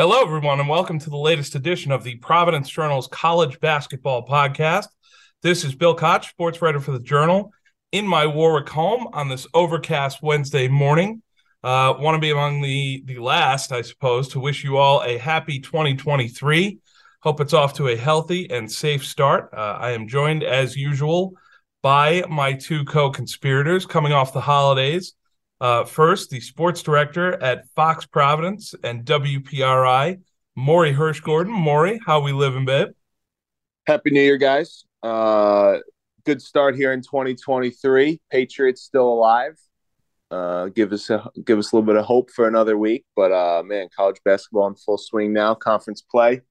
Hello, everyone, and welcome to the latest edition of the Providence Journal's College Basketball Podcast. This is Bill Koch, sports writer for the Journal, in my Warwick home on this overcast Wednesday morning. Uh, Want to be among the the last, I suppose, to wish you all a happy 2023. Hope it's off to a healthy and safe start. Uh, I am joined, as usual, by my two co-conspirators coming off the holidays. Uh, first, the sports director at Fox Providence and WPRI, Maury Hirsch Gordon. Morey, how we living, babe? Happy New Year, guys. Uh, good start here in 2023. Patriots still alive. Uh, give us a give us a little bit of hope for another week. But uh, man, college basketball in full swing now. Conference play.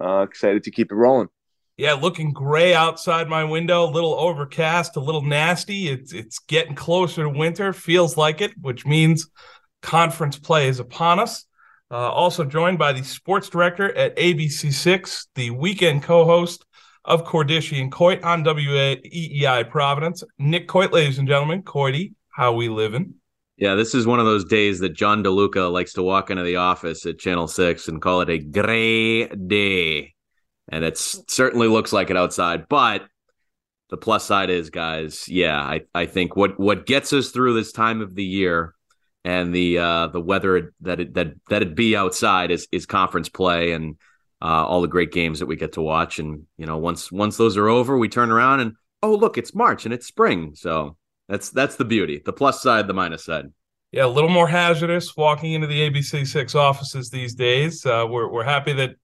Uh, excited to keep it rolling. Yeah, looking gray outside my window, a little overcast, a little nasty. It's it's getting closer to winter, feels like it, which means conference play is upon us. Uh, also joined by the sports director at ABC6, the weekend co-host of Cordischi and Coit on WEEI Providence, Nick Coit, ladies and gentlemen. Coity, how we living? Yeah, this is one of those days that John DeLuca likes to walk into the office at Channel 6 and call it a gray day. And it certainly looks like it outside. But the plus side is, guys, yeah, I, I think what, what gets us through this time of the year and the uh, the weather that it that that it be outside is is conference play and uh, all the great games that we get to watch. And you know, once once those are over, we turn around and oh look, it's March and it's spring. So that's that's the beauty. The plus side, the minus side. Yeah, a little more hazardous walking into the ABC six offices these days. Uh, we're we're happy that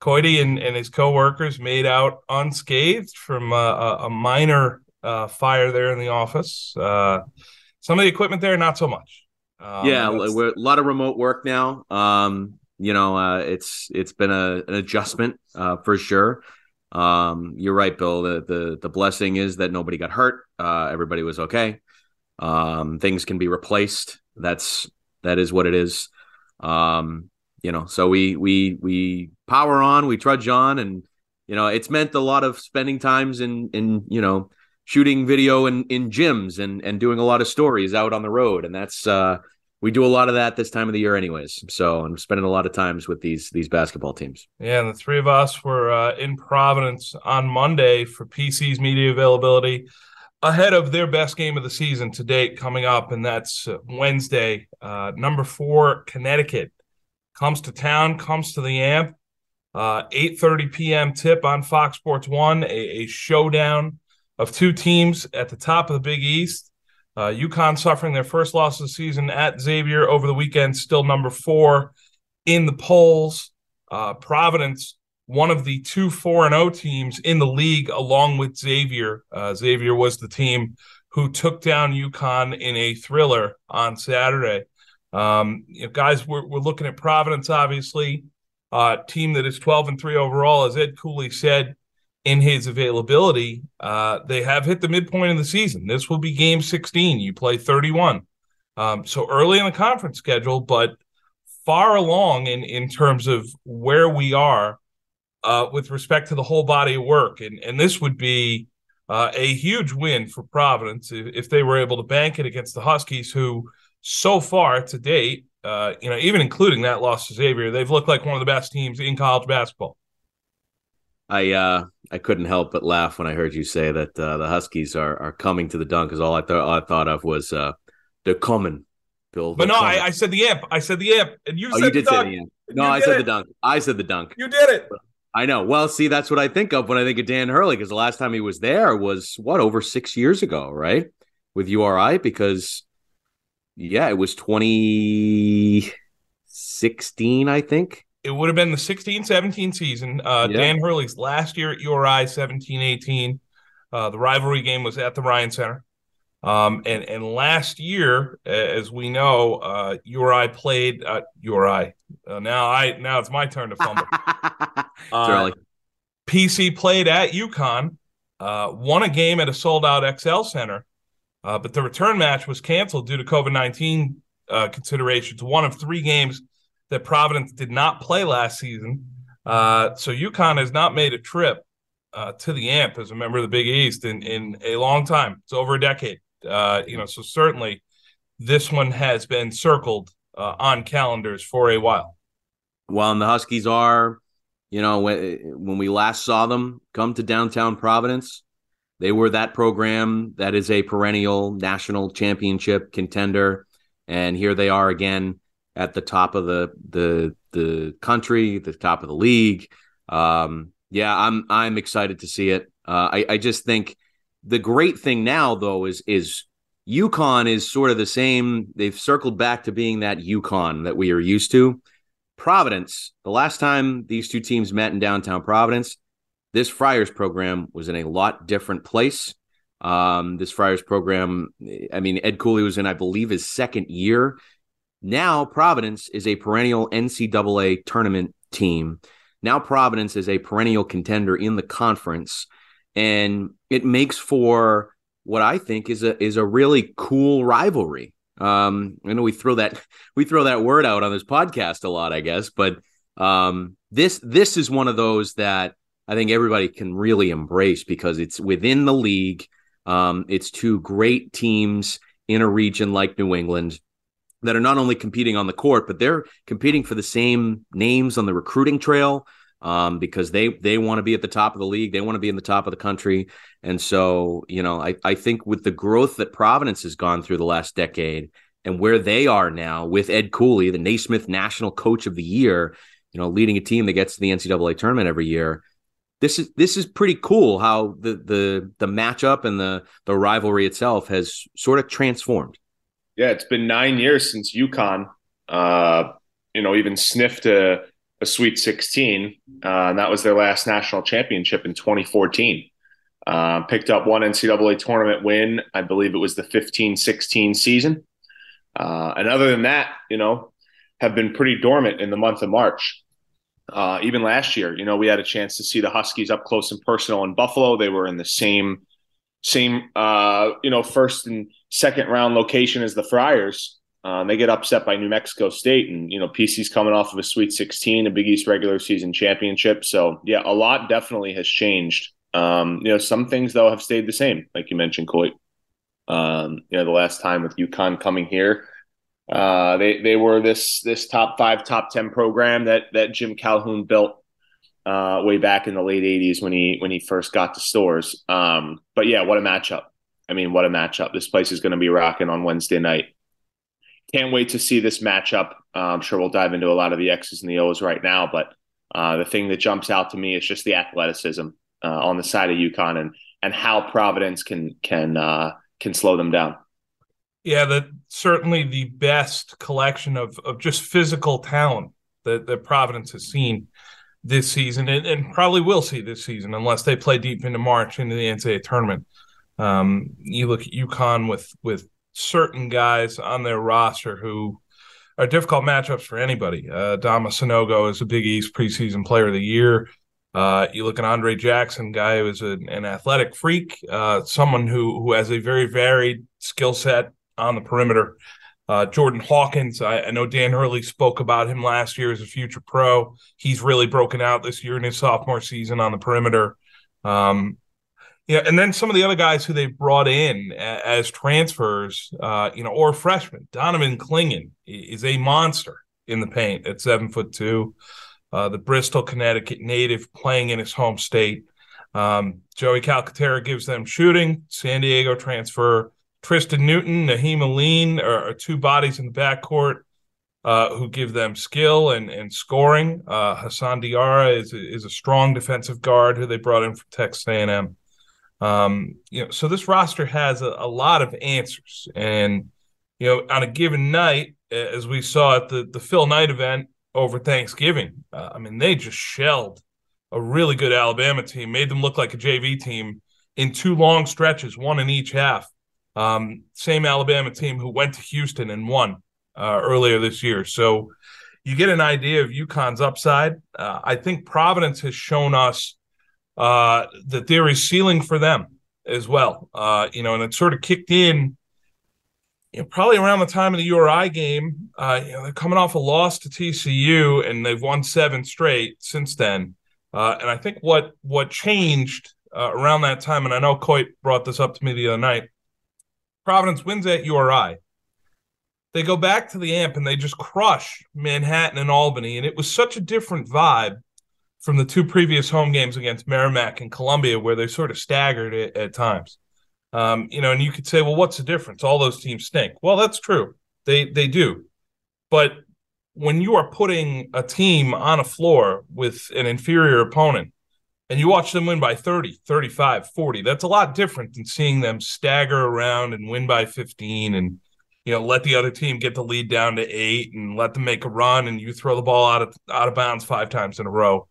Coity and, and his coworkers made out unscathed from uh, a, minor uh, fire there in the office. Uh, some of the equipment there, not so much. Um, yeah, we're, a lot of remote work now. Um, you know, uh, it's it's been a, an adjustment uh, for sure. Um, you're right, Bill. The, the the blessing is that nobody got hurt. Uh, everybody was okay. Um, things can be replaced. That's that is what it is. Um, you know, so we we we power on, we trudge on, and you know, it's meant a lot of spending times in in you know shooting video in in gyms and and doing a lot of stories out on the road, and that's uh, we do a lot of that this time of the year anyways so i'm spending a lot of times with these these basketball teams. Yeah and the three of us were uh, in providence on monday for pc's media availability ahead of their best game of the season to date coming up and that's wednesday uh, number four connecticut comes to town comes to the amp uh, 8.30 p.m tip on fox sports one a, a showdown of two teams at the top of the big east uh, UConn suffering their first loss of the season at Xavier over the weekend, still number four in the polls. Uh, Providence, one of the two 4 and 0 teams in the league, along with Xavier. Uh, Xavier was the team who took down UConn in a thriller on Saturday. Um, you know, guys, we're, we're looking at Providence, obviously, uh, team that is 12 and 3 overall. As Ed Cooley said, in his availability, uh, they have hit the midpoint of the season. This will be game 16. You play 31. Um, so early in the conference schedule, but far along in, in terms of where we are uh, with respect to the whole body of work. And, and this would be uh, a huge win for Providence if, if, they were able to bank it against the Huskies, who so far to date, uh, you know, even including that loss to Xavier, they've looked like one of the best teams in college basketball. I uh, I couldn't help but laugh when I heard you say that uh, the Huskies are are coming to the dunk. Because all I thought I thought of was uh, they're coming, Bill. But no, I, I, said the amp. I said the amp, and you oh, said you did the say the amp. No, you I said it. the dunk. I said the dunk. You did it. I know. Well, see, that's what I think of when I think of Dan Hurley, because the last time he was there was what over six years ago, right? With URI, because yeah, it was twenty sixteen, I think it would have been the 16 17 season. Uh, yeah. Dan Hurley's last year at URI, 17 18. Uh, the rivalry game was at the Ryan Center. Um, and and last year, as we know, uh, URI played uh, URI. Uh, now I now it's my turn to fumble. uh, PC played at UConn, uh, won a game at a sold out XL Center, uh, but the return match was canceled due to COVID nineteen uh, considerations. One of three games that Providence did not play last season. Uh, so UConn has not made a trip uh, to the AMP as a member of the Big East in in a long time. It's over a decade. Uh, you know, so certainly this one has been circled uh, on calendars for a while. Well, and the Huskies are, you know, when when we last saw them come to downtown Providence, they were that program that is a perennial national championship contender, and here they are again at the top of the the the country, the top of the league. Um, yeah, I'm I'm excited to see it. Uh, I I just think the great thing now though is is UConn is sort of the same. They've circled back to being that UConn that we are used to. Providence, the last time these two teams met in downtown Providence, this Friars program was in a lot different place. Um, this Friars program, I mean, Ed Cooley was in, I believe, his second year. Now Providence is a perennial NCAA tournament team. Now Providence is a perennial contender in the conference, and it makes for what I think is a is a really cool rivalry. Um, I know we throw that we throw that word out on this podcast a lot, I guess, but um, this this is one of those that I think everybody can really embrace because it's within the league. Um, it's two great teams in a region like New England that are not only competing on the court, but they're competing for the same names on the recruiting trail um, because they they want to be at the top of the league, they want to be in the top of the country, and so you know I I think with the growth that Providence has gone through the last decade and where they are now with Ed Cooley, the Naismith National Coach of the Year, you know, leading a team that gets to the NCAA tournament every year. This is this is pretty cool how the the the matchup and the the rivalry itself has sort of transformed. Yeah, it's been nine years since UConn, uh, you know, even sniffed a, a Sweet 16, uh, and that was their last national championship in 2014. Uh, picked up one NCAA tournament win. I believe it was the 15 16 season. Uh, and other than that, you know, have been pretty dormant in the month of March. Uh, even last year, you know, we had a chance to see the Huskies up close and personal in Buffalo. They were in the same same uh, you know first and second round location as the Friars. Um, they get upset by New Mexico State, and you know PC's coming off of a Sweet 16, a Big East regular season championship. So yeah, a lot definitely has changed. Um, you know, some things though have stayed the same, like you mentioned, Coit. Um, you know, the last time with UConn coming here, uh, they they were this this top five, top ten program that that Jim Calhoun built uh, way back in the late '80s when he when he first got to Storrs. Um, but yeah, what a matchup! I mean, what a matchup! This place is going to be rocking on Wednesday night. Can't wait to see this matchup. Uh, I'm sure we'll dive into a lot of the X's and the O's right now, but uh, the thing that jumps out to me is just the athleticism uh, on the side of UConn and and how Providence can can can slow them down. Yeah, that certainly the best collection of of just physical talent that, that Providence has seen this season and, and, probably will see this season unless they play deep into March into the NCAA tournament. Um, you look at UConn with with certain guys on their roster who are difficult matchups for anybody. Uh, Adama Sanogo is a Big East preseason player of the year. Uh, you look at Andre Jackson, guy who is a, an athletic freak, uh, someone who who has a very varied skill set on the perimeter. Uh, Jordan Hawkins, I, I, know Dan Hurley spoke about him last year as a future pro. He's really broken out this year in his sophomore season on the perimeter. Um, yeah, and then some of the other guys who they've brought in as transfers, uh, you know, or freshmen. Donovan Clingan is a monster in the paint at seven foot two. Uh, the Bristol, Connecticut native playing in his home state. Um, Joey Calcaterra gives them shooting. San Diego transfer Tristan Newton, Nahiem Alleyne are, are, two bodies in the backcourt uh, who give them skill and, and scoring. Uh, Hassan Diarra is, is a strong defensive guard who they brought in from Texas A&M. Um, you know, so this roster has a, a, lot of answers, and you know, on a given night, as we saw at the the Phil Knight event over Thanksgiving, uh, I mean, they just shelled a really good Alabama team, made them look like a JV team in two long stretches, one in each half Um, same Alabama team who went to Houston and won uh, earlier this year. So you get an idea of UConn's upside. Uh, I think Providence has shown us uh, that there is ceiling for them as well. Uh, you know, and it sort of kicked in. You know, probably around the time of the URI game, uh, you know, they're coming off a loss to TCU, and they've won seven straight since then. Uh, and I think what what changed around that time, and I know Coit brought this up to me the other night. Providence wins at URI. They go back to the AMP and they just crush Manhattan and Albany, and it was such a different vibe from the two previous home games against Merrimack and Columbia, where they sort of staggered it at times. Um, you know, and you could say, well, what's the difference? All those teams stink. Well, that's true. They they do. But when you are putting a team on a floor with an inferior opponent and you watch them win by 30, 35, 40, that's a lot different than seeing them stagger around and win by 15 and you know let the other team get the lead down to 8 and let them make a run and you throw the ball out of out of bounds five times in a row.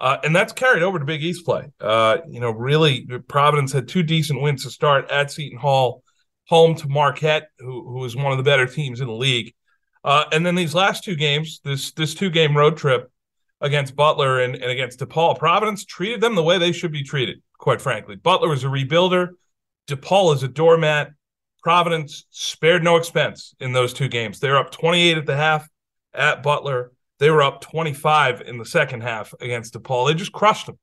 Uh, and that's carried over to Big East play. Uh, you know, really, Providence had two decent wins to start at Seton Hall, home to Marquette, who, who is one of the better teams in the league. Uh, and then these last two games, this this two game road trip against Butler and, and against DePaul, Providence treated them the way they should be treated, quite frankly. Butler was a rebuilder, DePaul is a doormat. Providence spared no expense in those two games. They're up 28 at the half at Butler. They were up 25 in the second half against DePaul. They just crushed them,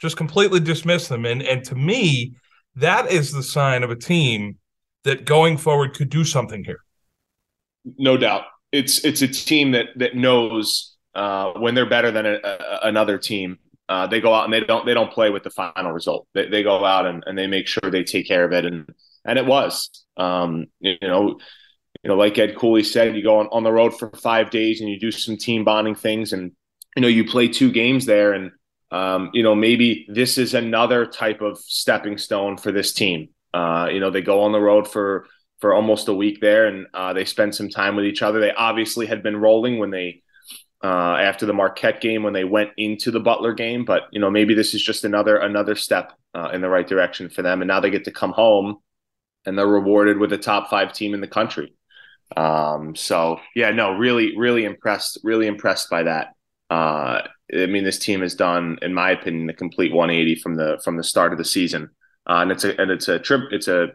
just completely dismissed them. And and to me, that is the sign of a team that going forward could do something here. No doubt it's it's a team that that knows uh, when they're better than a, a, another team. Uh, they go out and they don't they don't play with the final result. They, they go out and, and they make sure they take care of it, and and it was um, you know you know like Ed Cooley said, you go on, on the road for five days and you do some team bonding things, and you know you play two games there, and um, you know maybe this is another type of stepping stone for this team. Uh, you know they go on the road for for almost a week there, and uh, they spend some time with each other. They obviously had been rolling when they uh, after the Marquette game when they went into the Butler game, but you know maybe this is just another another step uh, in the right direction for them, and now they get to come home and they're rewarded with a top five team in the country. Um, so yeah, no, really, really impressed, really impressed by that. Uh, I mean, this team has done, in my opinion, the complete 180 from the from the start of the season, uh, and it's a and it's a trip, it's a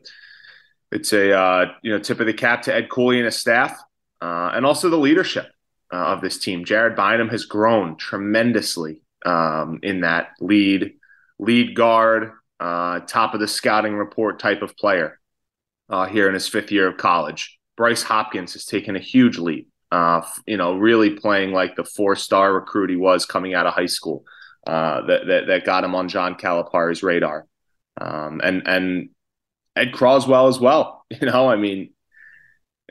it's a uh, you know tip of the cap to Ed Cooley and his staff, and also the leadership uh, of this team. Jared Bynum has grown tremendously um, in that lead lead guard, uh, top of the scouting report type of player uh, here in his fifth year of college. Bryce Hopkins has taken a huge leap. Uh, you know, really playing like the four star recruit he was coming out of high school. that, that that got him on John Calipari's radar. Um, and and Ed Croswell as well. You know, I mean,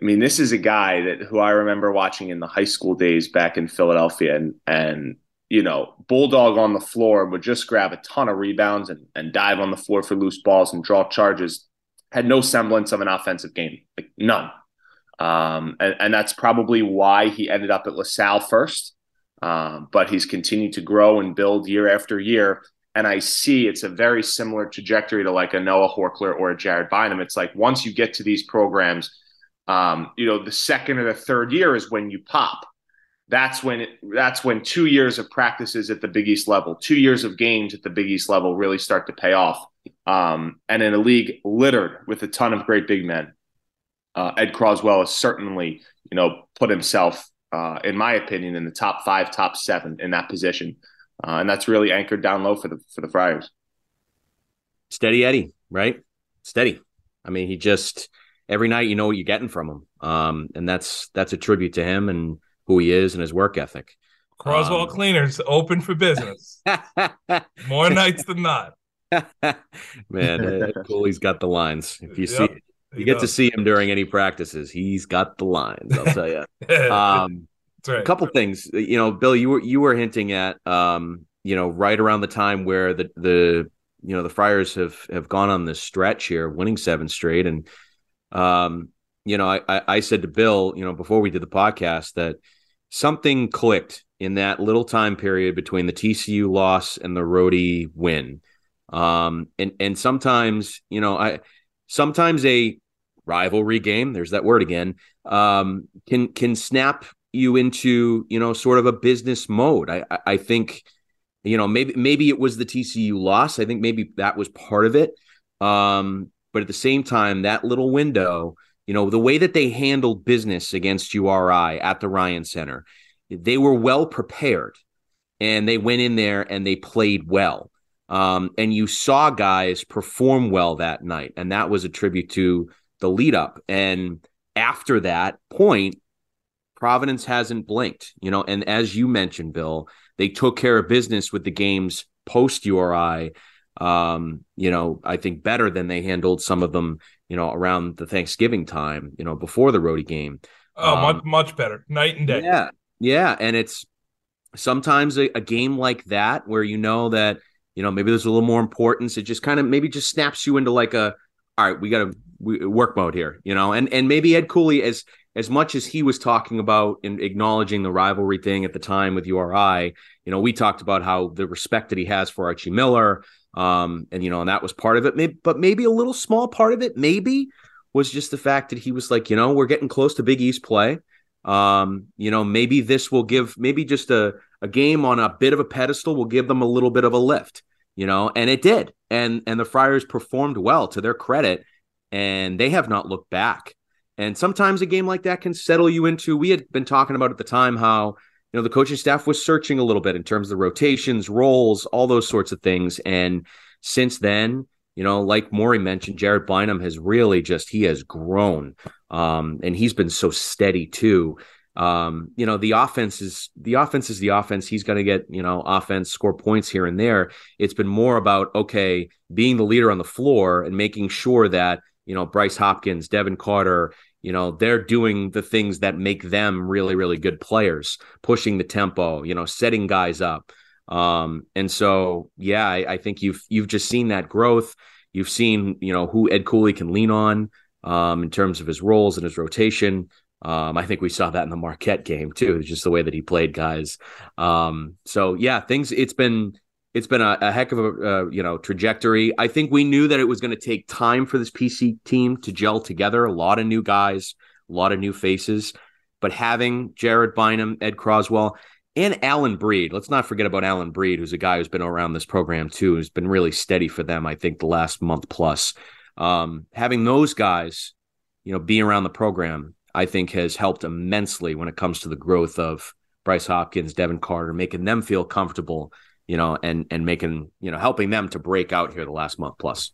I mean, this is a guy that who I remember watching in the high school days back in Philadelphia, and and you know, bulldog on the floor would just grab a ton of rebounds and, and dive on the floor for loose balls and draw charges. Had no semblance of an offensive game, like none. Um, and, and that's probably why he ended up at LaSalle first. Um, but he's continued to grow and build year after year and I see it's a very similar trajectory to like a Noah Horchler or a Jared Bynum. It's like once you get to these programs, um, you know, the second or the third year is when you pop. That's when it, that's when two years of practices at the Big East level, two years of games at the Big East level really start to pay off. Um, and in a league littered with a ton of great big men, uh, Ed Croswell has certainly, you know, put himself, uh, in my opinion, in the top five, top seven in that position uh, and that's really anchored down low for the for the Friars. Steady Eddie, right? Steady. I mean, he just every night you know what you're getting from him, um, and that's that's a tribute to him and who he is and his work ethic. Croswell um, Cleaners open for business more nights than not. Man, Cooley's got the lines. If you yep, see it, you get does. to see him during any practices. He's got the lines. I'll tell you. Um, right. A couple things, you know, Bill, you were you were hinting at, um, you know, right around the time where the the you know the Friars have have gone on this stretch here, winning seven straight, and um, you know, I I said to Bill, you know, before we did the podcast that something clicked in that little time period between the TCU loss and the Rhodey win. Um, and and sometimes, you know, I sometimes a rivalry game. There's that word again. Um, can can snap you into you know sort of a business mode. I I think you know maybe maybe it was the TCU loss. I think maybe that was part of it. Um, but at the same time, that little window, you know, the way that they handled business against URI at the Ryan Center, they were well prepared, and they went in there and they played well. Um, and you saw guys perform well that night, and that was a tribute to the lead up. And after that point, Providence hasn't blinked, you know. And as you mentioned, Bill, they took care of business with the games post URI. Um, you know, I think better than they handled some of them, you know, around the Thanksgiving time, you know, before the Rhodey game. Oh, um, much much better, night and day. Yeah, yeah, and it's sometimes a, a game like that where you know that you know maybe there's a little more importance. It just kind of maybe just snaps you into like a all right we got to work mode here you know? And and maybe ed cooley as as much as he was talking about and acknowledging the rivalry thing at the time with uri you know we talked about how the respect that he has for archie miller um and you know and that was part of it maybe, but maybe a little small part of it maybe was just the fact that he was like you know we're getting close to big east play um you know maybe this will give maybe just a a game on a bit of a pedestal will give them a little bit of a lift you know, and it did. And and the Friars performed well to their credit, and they have not looked back. And sometimes a game like that can settle you into. We had been talking about at the time how you know the coaching staff was searching a little bit in terms of the rotations, roles, all those sorts of things. And since then, you know, like Morey mentioned, Jared Bynum has really just he has grown, um, and he's been so steady too. Um, you know, the offense is the offense is the offense. He's going to get, you know, offense, score points here and there. It's been more about, okay, being the leader on the floor and making sure that, you know, Bryce Hopkins, Devin Carter, you know, they're doing the things that make them really, really good players, pushing the tempo, you know, setting guys up. Um, and so, yeah, I, I think you've you've just seen that growth. You've seen, you know, who Ed Cooley can lean on um, in terms of his roles and his rotation. Um, I think we saw that in the Marquette game too, just the way that he played guys. Um, so yeah, things it's been it's been a, a heck of a uh, you know trajectory. I think we knew that it was going to take time for this PC team to gel together. A lot of new guys, a lot of new faces, but having Jared Bynum, Ed Croswell, and Alyn Breed. Let's not forget about Alyn Breed, who's a guy who's been around this program too, who's been really steady for them. I think the last month plus. Um, having those guys, you know, be around the program I think has helped immensely when it comes to the growth of Bryce Hopkins, Devin Carter, making them feel comfortable, you know, and and making you know helping them to break out here the last month plus.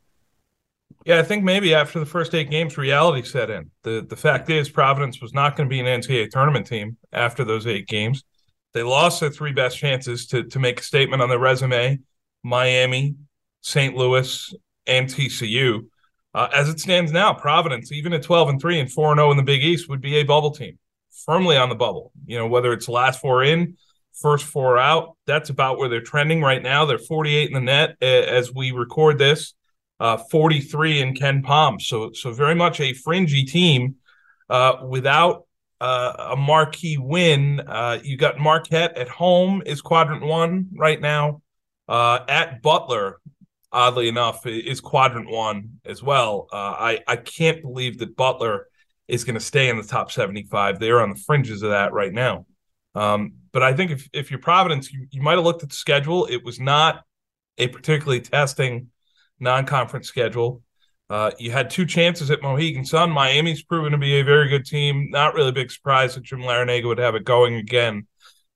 Yeah, I think maybe after the first eight games, reality set in. the The fact is, Providence was not going to be an NCAA tournament team after those eight games. They lost their three best chances to to make a statement on their resume: Miami, St. Louis, and TCU. Uh, as it stands now, Providence, even at 12 and 3 and 4 and 0 in the Big East, would be a bubble team, firmly on the bubble. You know, whether it's last four in, first four out, that's about where they're trending right now. They're 48 in the NET as we record this, uh, 43 in KenPom. So, so very much a fringy team uh, without uh, a marquee win. Uh, you got Marquette at home is quadrant one right now. Uh, at Butler, oddly enough, is quadrant one as well. Uh, I I can't believe that Butler is going to stay in the top 75. They're on the fringes of that right now. Um, but I think if if you're Providence, you, you might have looked at the schedule. It was not a particularly testing non-conference schedule. Uh, you had two chances at Mohegan Sun. Miami's proven to be a very good team. Not really a big surprise that Jim Larrañaga would have it going again,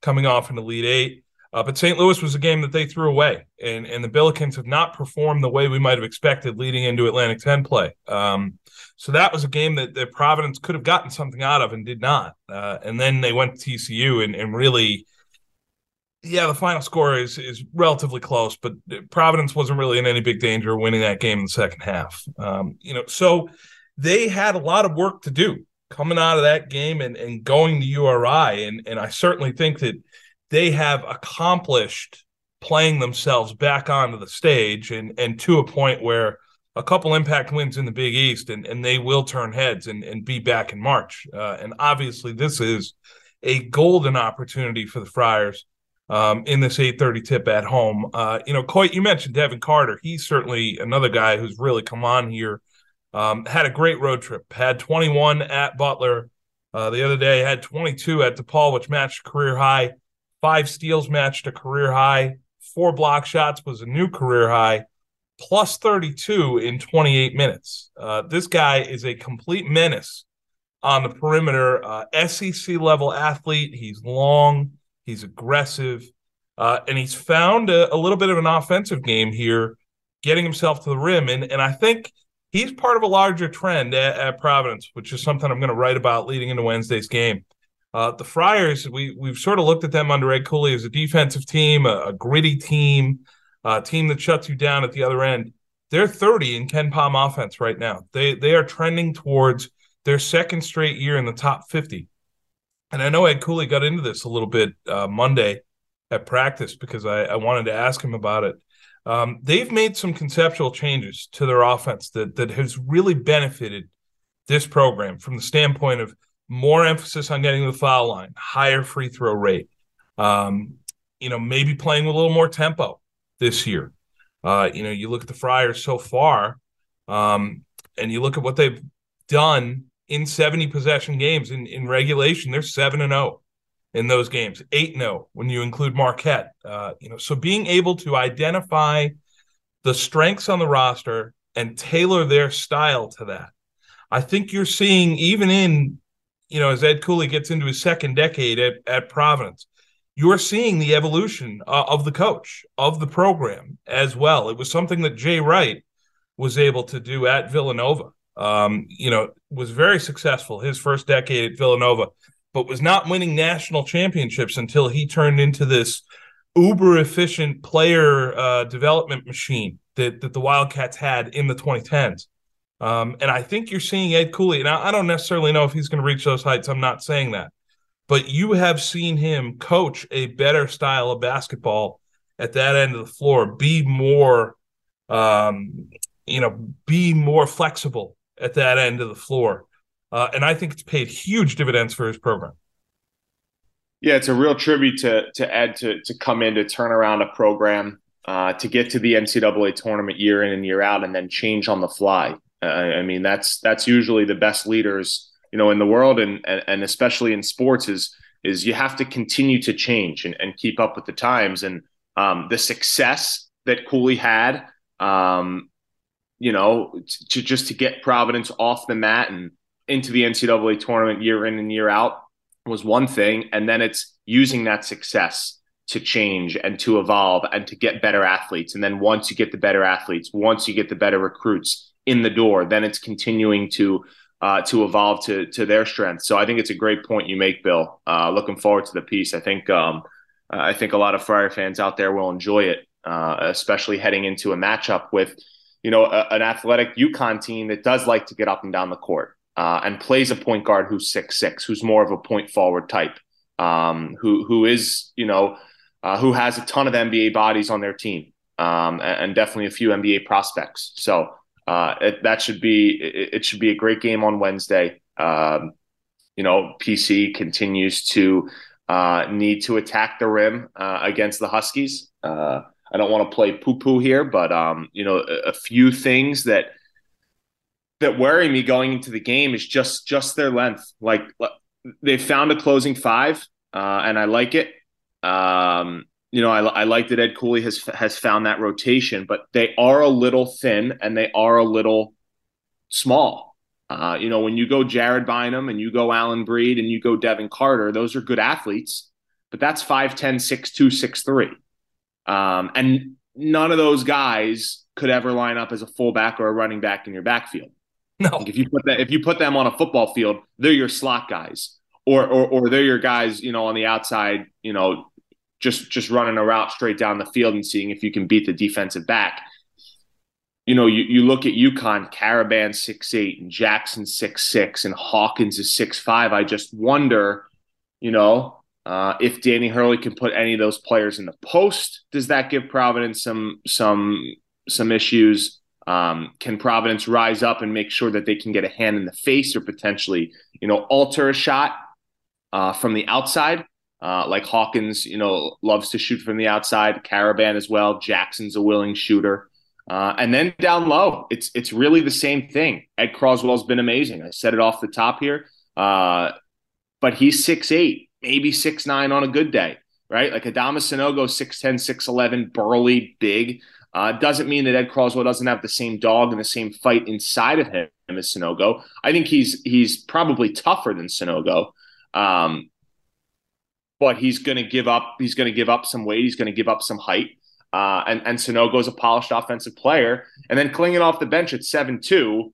coming off an Elite Eight. Uh, but St. Louis was a game that they threw away, and and the Billikens have not performed the way we might have expected leading into Atlantic 10 play. Um, so that was a game that, that Providence could have gotten something out of and did not. Uh, and then they went to TCU and, and really, yeah, the final score is is relatively close, but Providence wasn't really in any big danger of winning that game in the second half. Um, you know, so they had a lot of work to do coming out of that game and, and going to URI. And and I certainly think that they have accomplished playing themselves back onto the stage and and to a point where a couple impact wins in the Big East and, and they will turn heads and, and be back in March. Uh, and obviously, this is a golden opportunity for the Friars um, in this 8:30 tip at home. Uh, you know, Coit, you mentioned Devin Carter. He's certainly another guy who's really come on here Um, had a great road trip. Had 21 at Butler uh, the other day. Had 22 at DePaul, which matched career high. Five steals matched a career high. Four block shots was a new career high. Plus 32 in 28 minutes. Uh, this guy is a complete menace on the perimeter. Uh, SEC level athlete. He's long. He's aggressive. Uh, and he's found a, a, little bit of an offensive game here, getting himself to the rim. And, and I think he's part of a larger trend at, at Providence, which is something I'm going to write about leading into Wednesday's game. Uh, the Friars, we, we've sort of looked at them under Ed Cooley as a defensive team, a, a gritty team, a team that shuts you down at the other end. They're 30 in KenPom offense right now. They they are trending towards their second straight year in the top 50. And I know Ed Cooley got into this a little bit uh, Monday at practice because I, I, wanted to ask him about it. Um, they've made some conceptual changes to their offense that that has really benefited this program from the standpoint of more emphasis on getting the foul line, higher free throw rate. Um, you know, maybe playing with a little more tempo this year. Uh, you know, you look at the Friars so far, um, and you look at what they've done in 70 possession games in, in regulation. They're 7 and 0 in those games, 8 and 0 when you include Marquette. Uh, you know, so being able to identify the strengths on the roster and tailor their style to that. I think you're seeing even in, you know, as Ed Cooley gets into his second decade at, at Providence, you're seeing the evolution uh, of the coach, of the program as well. It was something that Jay Wright was able to do at Villanova. Um, you know, was very successful his first decade at Villanova but was not winning national championships until he turned into this uber efficient player uh, development machine that, that the Wildcats had in the 2010s. Um, and I think you're seeing Ed Cooley. Now, I don't necessarily know if he's going to reach those heights. I'm not saying that. But you have seen him coach a better style of basketball at that end of the floor, be more, um, you know, be more flexible at that end of the floor. Uh, and I think it's paid huge dividends for his program. Yeah, it's a real tribute to to Ed to to come in to turn around a program uh, to get to the NCAA tournament year in and year out, and then change on the fly. Uh, I mean, that's that's usually the best leaders, you know, in the world, and and, and especially in sports is is you have to continue to change and, and keep up with the times. And um, the success that Cooley had, um, you know, to just to get Providence off the mat and into the NCAA tournament year in and year out was one thing. And then it's using that success to change and to evolve and to get better athletes. And then once you get the better athletes, once you get the better recruits in the door, then it's continuing to uh, to evolve to to their strength. So I think it's a great point you make, Bill. Uh, looking forward to the piece. I think um, I think a lot of Friar fans out there will enjoy it, uh, especially heading into a matchup with you know a, an athletic UConn team that does like to get up and down the court uh, and plays a point guard who's six six, who's more of a point forward type, um, who who is you know uh, who has a ton of NBA bodies on their team, um, and, and, definitely a few NBA prospects. So uh, it, that should be it, it, should be a great game on Wednesday. Um, you know, PC continues to uh, need to attack the rim uh, against the Huskies. Uh, I don't want to play poo poo here, but um, you know, a, a few things that that worry me going into the game is just just their length. Like they found a closing five, uh, and I like it. Um, you know, I, I like that Ed Cooley has has found that rotation, but they are a little thin and they are a little small. Uh, you know, when you go Jared Bynum and you go Alyn Breed and you go Devin Carter, those are good athletes, but that's 5'10, 6'2, 6'3. Um, and none of those guys could ever line up as a fullback or a running back in your backfield. No. Like if you put that if you put them on a football field, they're your slot guys. Or or or they're your guys, you know, on the outside, you know, just just running a route straight down the field and seeing if you can beat the defensive back. You know, you, you look at UConn, Karaban six eight and Jackson six six and Hawkins is six five. I just wonder, you know, uh, if Danny Hurley can put any of those players in the post, does that give Providence some some some issues? Um, can Providence rise up and make sure that they can get a hand in the face or potentially, you know, alter a shot uh, from the outside? Uh, like Hawkins, you know, loves to shoot from the outside. Karaban as well. Jackson's a willing shooter. Uh, and then down low, it's it's really the same thing. Ed Croswell's been amazing. I said it off the top here, uh, but he's six eight, maybe six nine on a good day, right? Like Adama Sanogo, 6'10", 6'11", burly, big. Uh, doesn't mean that Ed Croswell doesn't have the same dog and the same fight inside of him as Sanogo. I think he's he's probably tougher than Sanogo, Um, but he's going to give up. He's going to give up some weight. He's going to give up some height. Uh, and and Sanogo's a polished offensive player. And then Clingan off the bench at seven two.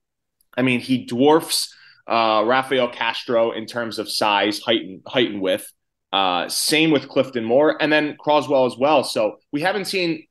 I mean, he dwarfs uh, Rafael Castro in terms of size, height, and height and width. Uh, same with Clifton Moore, and then Croswell as well. So we haven't seen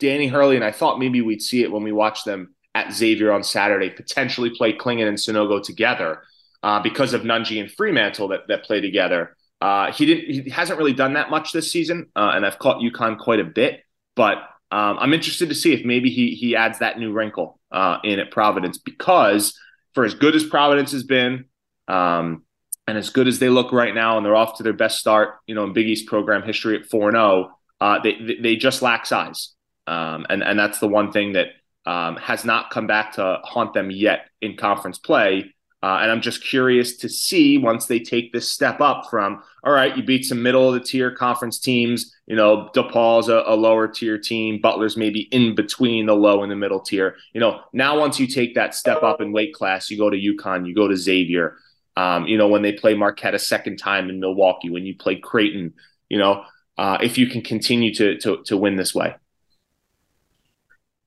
Danny Hurley, and I thought maybe we'd see it when we watch them at Xavier on Saturday, potentially play Clingan and Sanogo together uh, because of Nunge and Freemantle that that play together. Uh, he didn't. He hasn't really done that much this season, uh, and I've caught UConn quite a bit. But um, I'm interested to see if maybe he he adds that new wrinkle uh, in at Providence because for as good as Providence has been, um, and as good as they look right now, and they're off to their best start, you know, in Big East program history at four and zero, oh, uh, they they just lack size, um, and and that's the one thing that um, has not come back to haunt them yet in conference play. Uh, and I'm just curious to see once they take this step up from, all right, you beat some middle of the tier conference teams. You know, DePaul's a, a lower tier team. Butler's maybe in between the low and the middle tier. You know, now once you take that step up in weight class, you go to UConn, you go to Xavier. Um, you know, when they play Marquette a second time in Milwaukee, when you play Creighton, you know, uh, if you can continue to, to to win this way.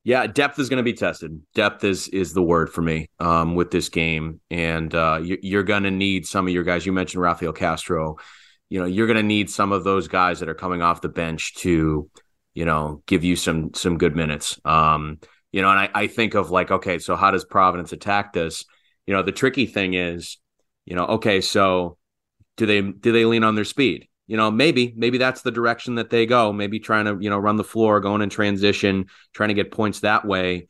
Yeah, depth is going to be tested. Depth is is the word for me um, with this game, and uh, you, are going to need some of your guys. You mentioned Rafael Castro. You know, you're going to need some of those guys that are coming off the bench to, you know, give you some some good minutes. Um, you know, and I, I think of like, okay, so how does Providence attack this? You know, the tricky thing is, you know, okay, so do they do they lean on their speed? You know, maybe, maybe that's the direction that they go. Maybe trying to, you know, run the floor, going in transition, trying to get points that way.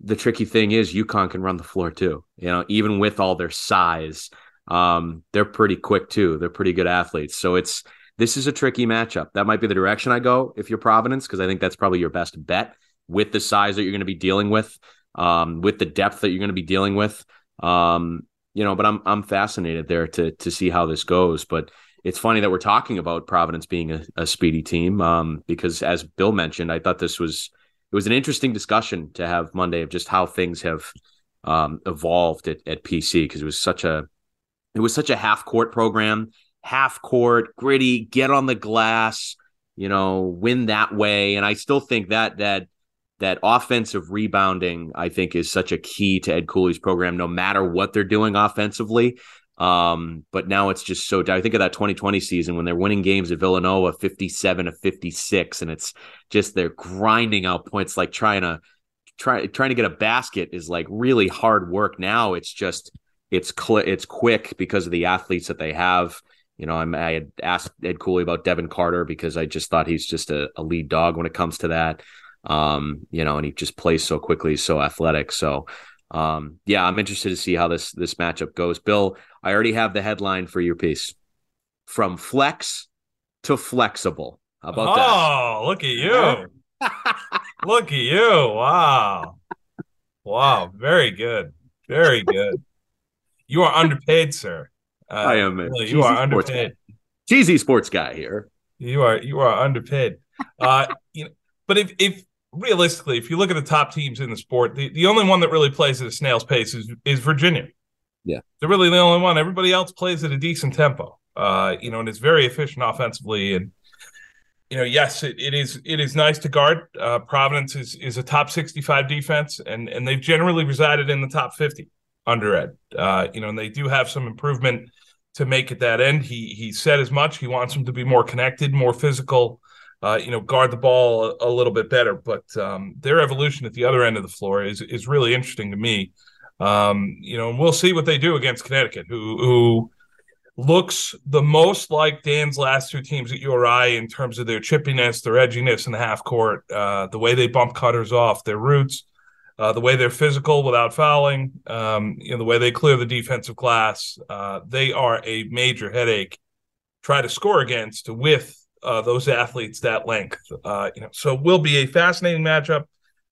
The tricky thing is UConn can run the floor too. You know, even with all their size, um, they're pretty quick too. They're pretty good athletes. So it's this is a tricky matchup. That might be the direction I go if you're Providence, because I think that's probably your best bet with the size that you're going to be dealing with, um, with the depth that you're going to be dealing with. Um, you know, but I'm I'm fascinated there to to see how this goes. But it's funny that we're talking about Providence being a, a speedy team um, because, as Bill mentioned, I thought this was it was an interesting discussion to have Monday of just how things have um, evolved at, at PC because it was such a it was such a half court program, half court, gritty, get on the glass, you know, win that way, and I still think that that that offensive rebounding I think is such a key to Ed Cooley's program, no matter what they're doing offensively. Um, but now it's just so. I think of that 2020 season when they're winning games at Villanova, 57 to 56, and it's just they're grinding out points like trying to try trying to get a basket is like really hard work. Now it's just it's cl- it's quick because of the athletes that they have. You know, I'm, I had asked Ed Cooley about Devin Carter because I just thought he's just a, a lead dog when it comes to that. Um, you know, and he just plays so quickly, so athletic. So, um, yeah, I'm interested to see how this this matchup goes. Bill, I already have the headline for your piece. From flex to flexible. How about oh, that? Oh, look at you. look at you. Wow. Wow. Very good. Very good. You are underpaid, sir. Uh, I am. You are underpaid. Guy. Cheesy sports guy here. You are you are underpaid. Uh, you know, but if if realistically, if you look at the top teams in the sport, the, the only one that really plays at a snail's pace is is Virginia. Yeah. They're really the only one. Everybody else plays at a decent tempo. Uh, you know, and it's very efficient offensively. And, you know, yes, it, it is it is nice to guard. Uh, Providence is is a top 65 defense, and and they've generally resided in the top 50 under Ed. Uh, you know, and they do have some improvement to make at that end. He he said as much. He wants them to be more connected, more physical. Uh, you know, guard the ball a, a little bit better. But um, their evolution at the other end of the floor is is really interesting to me. Um, you know, and we'll see what they do against Connecticut, who who looks the most like Dan's last two teams at URI in terms of their chippiness, their edginess in the half court, uh, the way they bump cutters off, their roots, uh, the way they're physical without fouling, um, you know, the way they clear the defensive glass. Uh, they are a major headache. Try to score against with uh, those athletes that length. Uh, you know, so will be a fascinating matchup.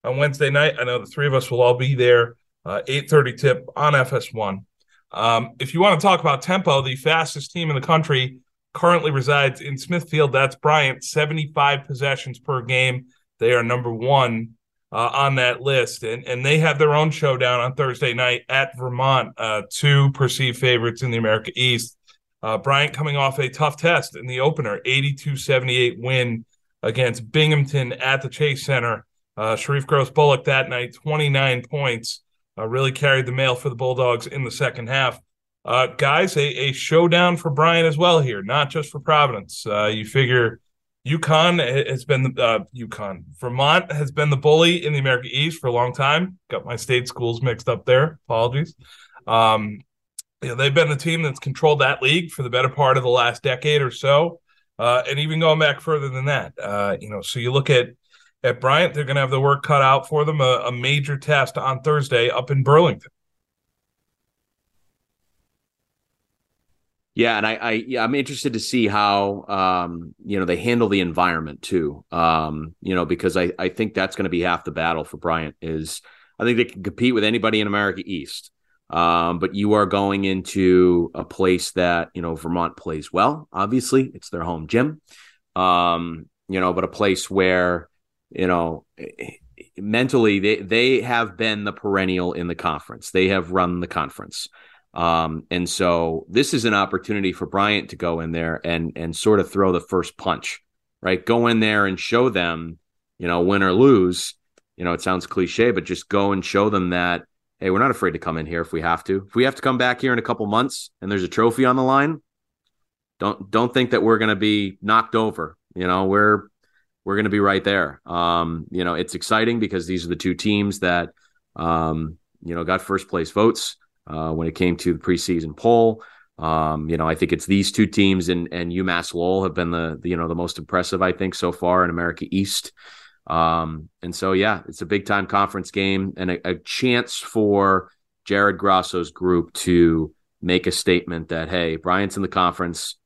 on Wednesday night. I know the three of us will all be there. Uh, 8:30 tip on FS1. Um, if you want to talk about tempo, the fastest team in the country currently resides in Smithfield. That's Bryant, 75 possessions per game. They are number one uh, on that list, and and they have their own showdown on Thursday night at Vermont. Uh, two perceived favorites in the America East. Uh, Bryant coming off a tough test in the opener, 82-78 win against Binghamton at the Chase Center. Uh, Sherif Gross Bullock that night, 29 points, uh, really carried the mail for the Bulldogs in the second half. Uh, guys, a, a showdown for Bryant as well here, not just for Providence. you figure UConn has been uh, UConn. Vermont has been the bully in the America East for a long time. Got my state schools mixed up there. Apologies. Um, you know, they've been the team that's controlled that league for the better part of the last decade or so, uh, and even going back further than that. Uh, you know, so you look at at Bryant, they're going to have the work cut out for them. A, a major test on Thursday up in Burlington. Yeah, and I, I I'm interested to see how um, you know they handle the environment too. Um, you know, because I, I think that's going to be half the battle for Bryant is I think they can compete with anybody in America East. Um, but you are going into a place that, you know, Vermont plays well. Obviously, it's their home gym. Um, you know, but a place where, you know, mentally they they have been the perennial in the conference. They have run the conference. Um, and so this is an opportunity for Bryant to go in there and and sort of throw the first punch, right? Go in there and show them, you know, win or lose. You know, it sounds cliche, but just go and show them that, hey, we're not afraid to come in here if we have to. If we have to come back here in a couple months and there's a trophy on the line, don't don't think that we're gonna be knocked over. You know, we're we're gonna be right there. Um, you know, it's exciting because these are the two teams that um, you know, got first place votes uh, when it came to the preseason poll. Um, you know, I think it's these two teams and and UMass Lowell have been the, the you know the most impressive I think so far in America East. Um, and so yeah, it's a big time conference game and a, a chance for Jared Grasso's group to make a statement that hey, Bryant's in the conference,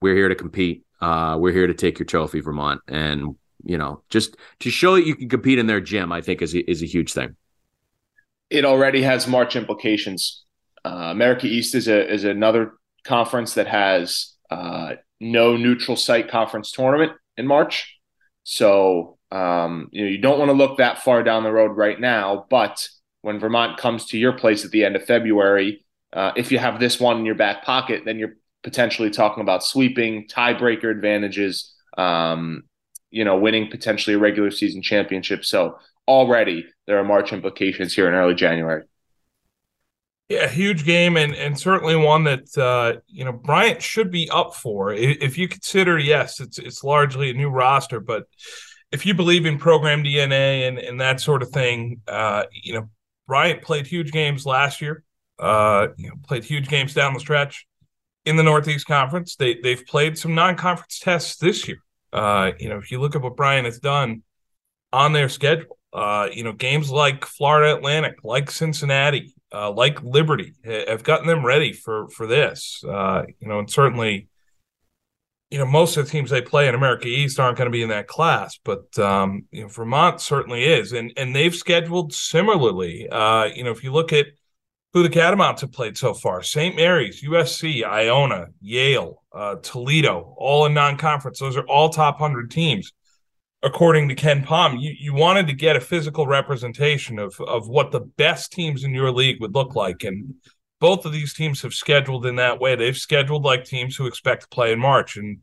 we're here to compete, uh, we're here to take your trophy, Vermont, and you know just to show that you can compete in their gym, I think is is a huge thing. It already has March implications uh, America East is a is another conference that has uh, no neutral site conference tournament in March. So um, you know you don't want to look that far down the road right now. But when Vermont comes to your place at the end of February, uh, if you have this one in your back pocket, then you're potentially talking about sweeping tiebreaker advantages. Um, you know, winning potentially a regular season championship. So already there are March implications here in early January. Yeah, huge game, and and certainly one that uh, you know Bryant should be up for. If you consider, yes, it's it's largely a new roster, but if you believe in program DNA and and that sort of thing, uh, you know Bryant played huge games last year. Uh, you know, played huge games down the stretch in the Northeast Conference. They they've played some non-conference tests this year. Uh, you know, if you look at what Bryant has done on their schedule, uh, you know, games like Florida Atlantic, like Cincinnati, uh, like Liberty have gotten them ready for for this. Uh, you know, and certainly, you know, most of the teams they play in America East aren't going to be in that class, but um, you know, Vermont certainly is, and and they've scheduled similarly. Uh, you know, if you look at who the Catamounts have played so far, St. Mary's, USC, Iona, Yale, uh, Toledo, all in non-conference. Those are all top hundred teams according to KenPom, you, you wanted to get a physical representation of, of what the best teams in your league would look like. And both of these teams have scheduled in that way. They've scheduled like teams who expect to play in March. And,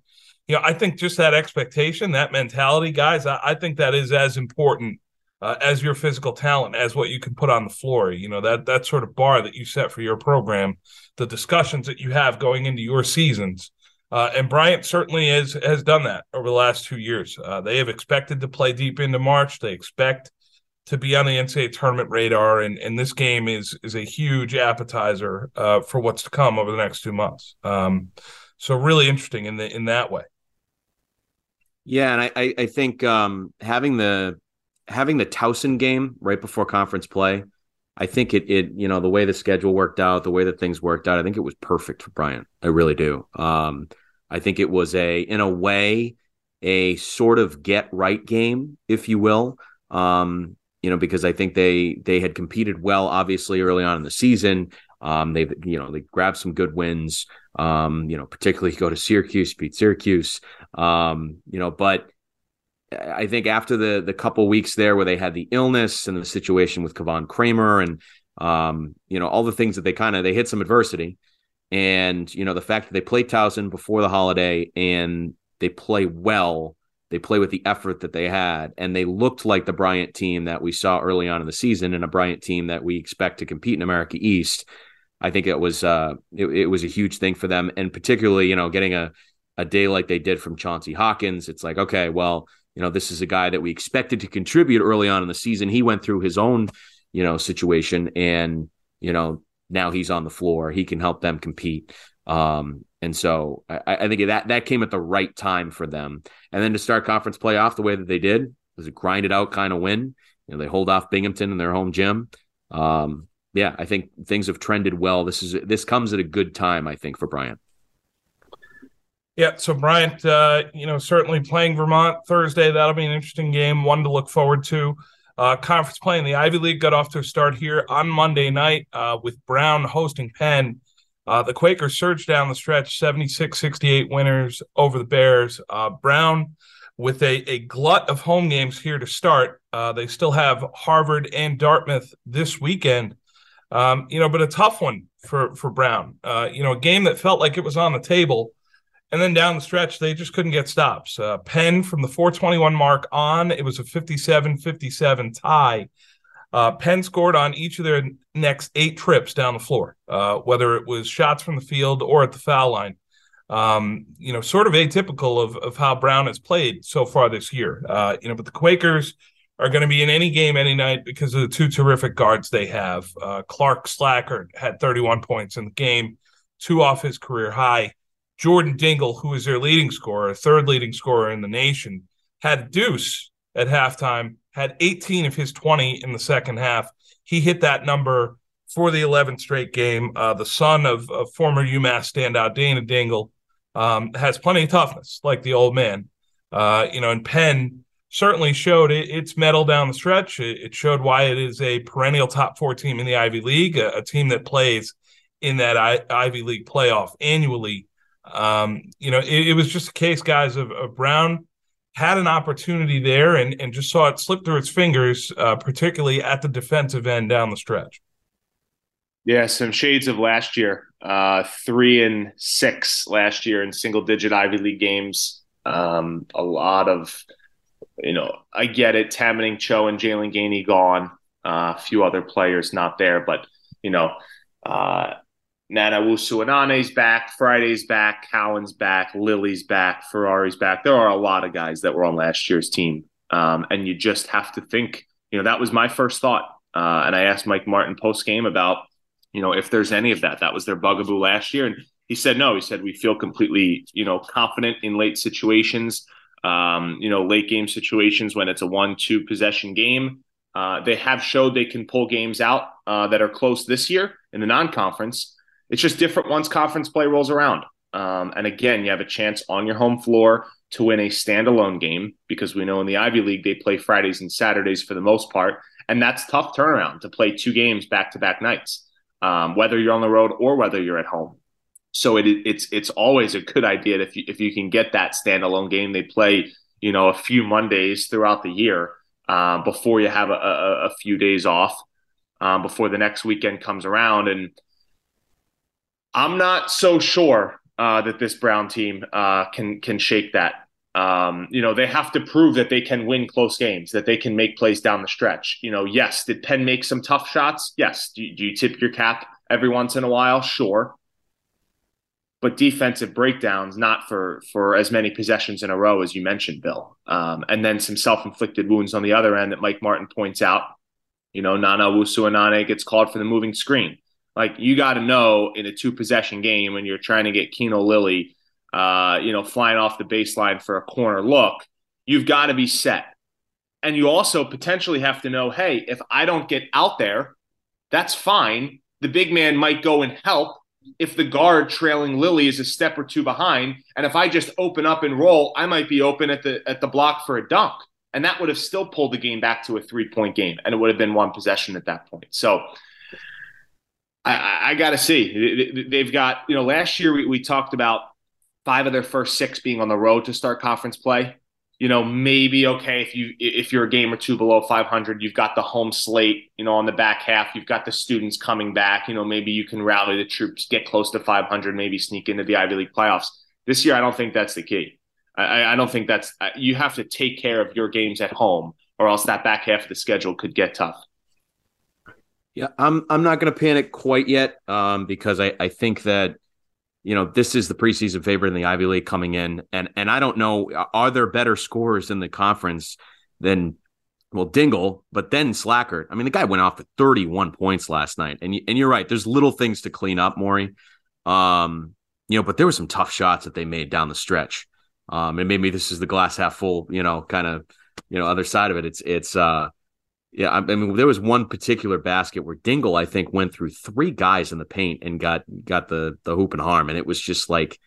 you know, I think just that expectation, that mentality, guys, I, I think that is as important uh, as your physical talent, as what you can put on the floor. You know, that, that sort of bar that you set for your program, the discussions that you have going into your seasons uh, and Bryant certainly has has done that over the last two years. Uh, they have expected to play deep into March. They expect to be on the NCAA tournament radar, and, and this game is is a huge appetizer uh, for what's to come over the next two months. Um, so really interesting in the in that way. Yeah, and I I think um, having the having the Towson game right before conference play, I think it it you know the way the schedule worked out, the way that things worked out, I think it was perfect for Bryant. I really do. Um, I think it was a in a way a sort of get right game, if you will. Um, you know, because I think they they had competed well, obviously early on in the season. Um, they've you know they grabbed some good wins. Um, you know, particularly go to Syracuse, beat Syracuse. Um, you know, but I think after the the couple weeks there where they had the illness and the situation with Kvonn Cramer and um, you know all the things that they kind of they hit some adversity, and you know the fact that they play Towson before the holiday and they play well they play with the effort that they had, and they looked like the Bryant team that we saw early on in the season, and a Bryant team that we expect to compete in America East. I think it was uh, it, it was a huge thing for them, and particularly you know getting a a day like they did from Chauncey Hawkins. It's like okay, well you know this is a guy that we expected to contribute early on in the season. He went through his own you know situation, and you know now he's on the floor. He can help them compete. Um, and so I, I, think that that came at the right time for them. And then to start conference playoff the way that they did was a grinded out kind of win. You know, they hold off Binghamton in their home gym. Um, yeah, I think things have trended well. This is this comes at a good time, I think, for Bryant. Yeah, so Bryant, uh, you know, certainly playing Vermont Thursday. That'll be an interesting game, one to look forward to. Uh, conference play in the Ivy League got off to a start here on Monday night uh, with Brown hosting Penn. Uh, the Quakers surged down the stretch, 76 68 winners over the Bears. Uh, Brown, with a, a glut of home games here to start, uh, they still have Harvard and Dartmouth this weekend. Um, you know, but a tough one for for Brown. Uh, you know, a game that felt like it was on the table, and then down the stretch they just couldn't get stops. Uh, Penn from the 421 mark on, it was a 57-57 tie. Uh, Penn scored on each of their next eight trips down the floor, uh, whether it was shots from the field or at the foul line. Um, you know, sort of atypical of, of how Brown has played so far this year. Uh, you know, but the Quakers are going to be in any game any night because of the two terrific guards they have. Uh, Clark Slajchert had 31 points in the game, two off his career high. Jordan Dingle, who is their leading scorer, third leading scorer in the nation, had deuce at halftime had 18 of his 20 in the second half. He hit that number for the 11th straight game. Uh, the son of, of, former UMass standout Dana Dingle um, has plenty of toughness, like the old man. Uh, you know, and Penn certainly showed it, its mettle down the stretch. It, it, showed why it is a perennial top four team in the Ivy League, a, a team that plays in that I, Ivy League playoff annually. Um, you know, it, it, was just a case, guys, of, of Brown had an opportunity there and, and just saw it slip through its fingers, uh, particularly at the defensive end down the stretch. Yeah, some shades of last year. Uh, three and six last year in single digit Ivy League games. Um, a lot of, you know, I get it. Tamenang Choh and Jaylan Gainey gone. Uh, a few other players not there, but, you know, uh, Nana Anane's back, Friday's back, Cowan's back, Lilly's back, Ferrari's back. There are a lot of guys that were on last year's team. Um, and you just have to think, you know, that was my first thought. Uh, and I asked Mike Martin post game about, you know, if there's any of that. That was their bugaboo last year. And he said, no, he said, we feel completely, you know, confident in late situations, um, you know, late game situations when it's a one, two possession game. Uh, they have showed they can pull games out uh, that are close this year in the non conference. It's just different once conference play rolls around. Um, and again, you have a chance on your home floor to win a standalone game because we know in the Ivy League they play Fridays and Saturdays for the most part, and that's tough turnaround to play two games back to back nights, um, whether you're on the road or whether you're at home. So it, it's it's always a good idea if you if you can get that standalone game. They play you know a few Mondays throughout the year uh, before you have a, a, a few days off um, before the next weekend comes around and I'm not so sure uh, that this Brown team uh, can can shake that. Um, you know, they have to prove that they can win close games, that they can make plays down the stretch. You know, yes, did Penn make some tough shots? Yes. Do, do you tip your cap every once in a while? Sure. But defensive breakdowns, not for for as many possessions in a row as you mentioned, Bill. Um, and then some self inflicted wounds on the other end that Mike Martin points out. You know, Nana Owusu-Anane gets called for the moving screen like you got to know in a two possession game when you're trying to get Kino Lilly, uh, you know, flying off the baseline for a corner look, you've got to be set. And you also potentially have to know, hey, if I don't get out there, that's fine. The big man might go and help if the guard trailing Lilly is a step or two behind. And if I just open up and roll, I might be open at the at the block for a dunk. and that would have still pulled the game back to a three point game, and it would have been one possession at that point. So I, I got to see. They've got, you know, last year we, we talked about five of their first six being on the road to start conference play. You know, maybe okay if you if you're a game or two below 500, you've got the home slate. You know, on the back half, you've got the students coming back. You know, maybe you can rally the troops, get close to 500, maybe sneak into the Ivy League playoffs. This year, I don't think that's the key. I, I don't think that's you have to take care of your games at home, or else that back half of the schedule could get tough. Yeah, I'm I'm not going to panic quite yet um, because I, I think that you know this is the preseason favorite in the Ivy League coming in, and and I don't know are there better scorers in the conference than well Dingle, but then Slajchert. I mean, the guy went off with 31 points last night, and and you're right. There's little things to clean up, Morey. Um, you know, but there were some tough shots that they made down the stretch. Um, and maybe this is the glass half full, you know, kind of, you know, other side of it. It's it's uh yeah, I mean, there was one particular basket where Dingle, I think, went through three guys in the paint and got got the the hoop and harm, and it was just like,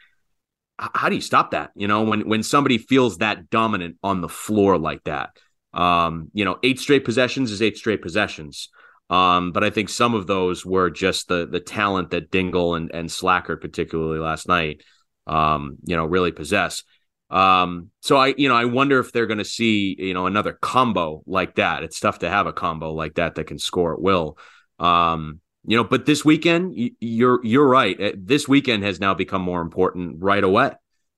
how do you stop that? You know, when when somebody feels that dominant on the floor like that, um, you know, eight straight possessions is eight straight possessions. Um, but I think some of those were just the the talent that Dingle and and Slajchert, particularly last night, um, you know, really possess. Um, so I, you know, I wonder if they're going to see, you know, another combo like that. It's tough to have a combo like that that can score at will. Um, you know, but this weekend, you're you're right. Uh, this weekend has now become more important right away.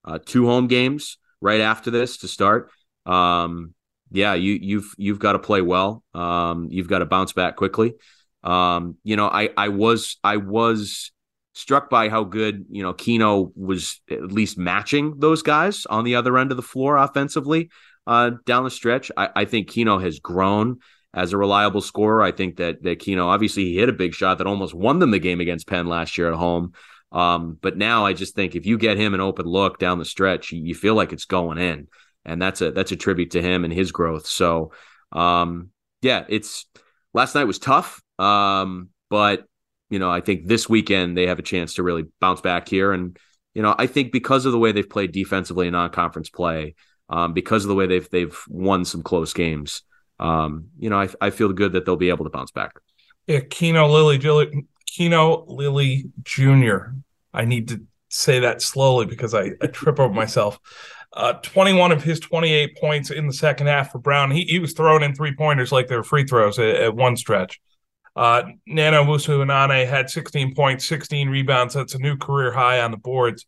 Uh, two home games right after this to start. Um, yeah, you you've you've got to play well. Um, you've got to bounce back quickly. Um, you know, I I was I was struck by how good you know Kino was at least matching those guys on the other end of the floor offensively uh, down the stretch. I, I think Kino has grown as a reliable scorer. I think that that Kino obviously he hit a big shot that almost won them the game against Penn last year at home. Um, but now I just think if you get him an open look down the stretch, you, you feel like it's going in, and that's a that's a tribute to him and his growth. So um, yeah, it's last night was tough, um, but you know, I think this weekend they have a chance to really bounce back here. And, you know, I think because of the way they've played defensively in non-conference play, um, because of the way they've they've won some close games, um, you know, I, I feel good that they'll be able to bounce back. Yeah, Kino Lilly, Kino Lilly Jr. I need to say that slowly because I, I trip over myself. Uh, 21 of his 28 points in the second half for Brown. He, he was throwing in three pointers like they were free throws at, at one stretch. Uh, Nana Owusu-Anane had 16 points, 16 rebounds. That's a new career high on the boards.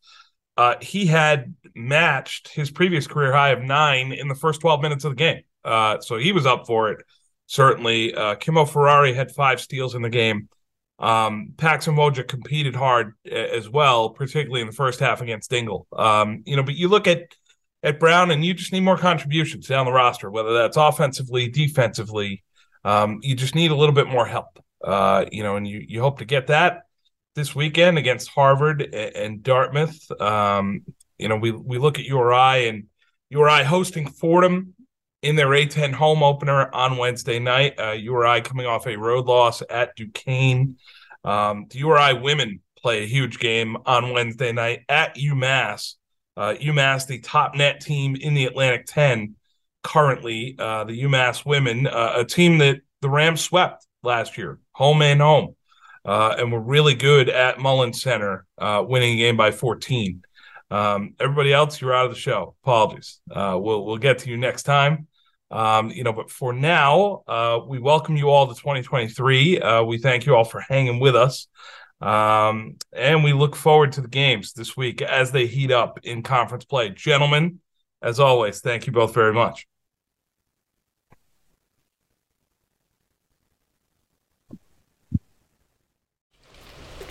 Uh, he had matched his previous career high of nine in the first 12 minutes of the game. Uh, so he was up for it, certainly. Uh, Kimo Ferrari had five steals in the game. Um, Paxson Wojcik competed hard as well, particularly in the first half against Dingle. Um, you know, but you look at at Brown and you just need more contributions down the roster, whether that's offensively, defensively. Um, you just need a little bit more help, uh, you know, and you you hope to get that this weekend against Harvard and Dartmouth. Um, you know, we we look at URI and URI hosting Fordham in their A10 home opener on Wednesday night. Uh, URI coming off a road loss at Duquesne. Um, the URI women play a huge game on Wednesday night at UMass. Uh, UMass, the top NET team in the Atlantic 10, currently, uh, the UMass women, uh, a team that the Rams swept last year, home and home, uh, and were really good at Mullins Center, uh, winning a game by 14. Um, everybody else, you're out of the show. Apologies. Uh, we'll we'll get to you next time. Um, you know, but for now, uh, we welcome you all to 2023. we thank you all for hanging with us. Um, and we look forward to the games this week as they heat up in conference play. Gentlemen, as always, thank you both very much.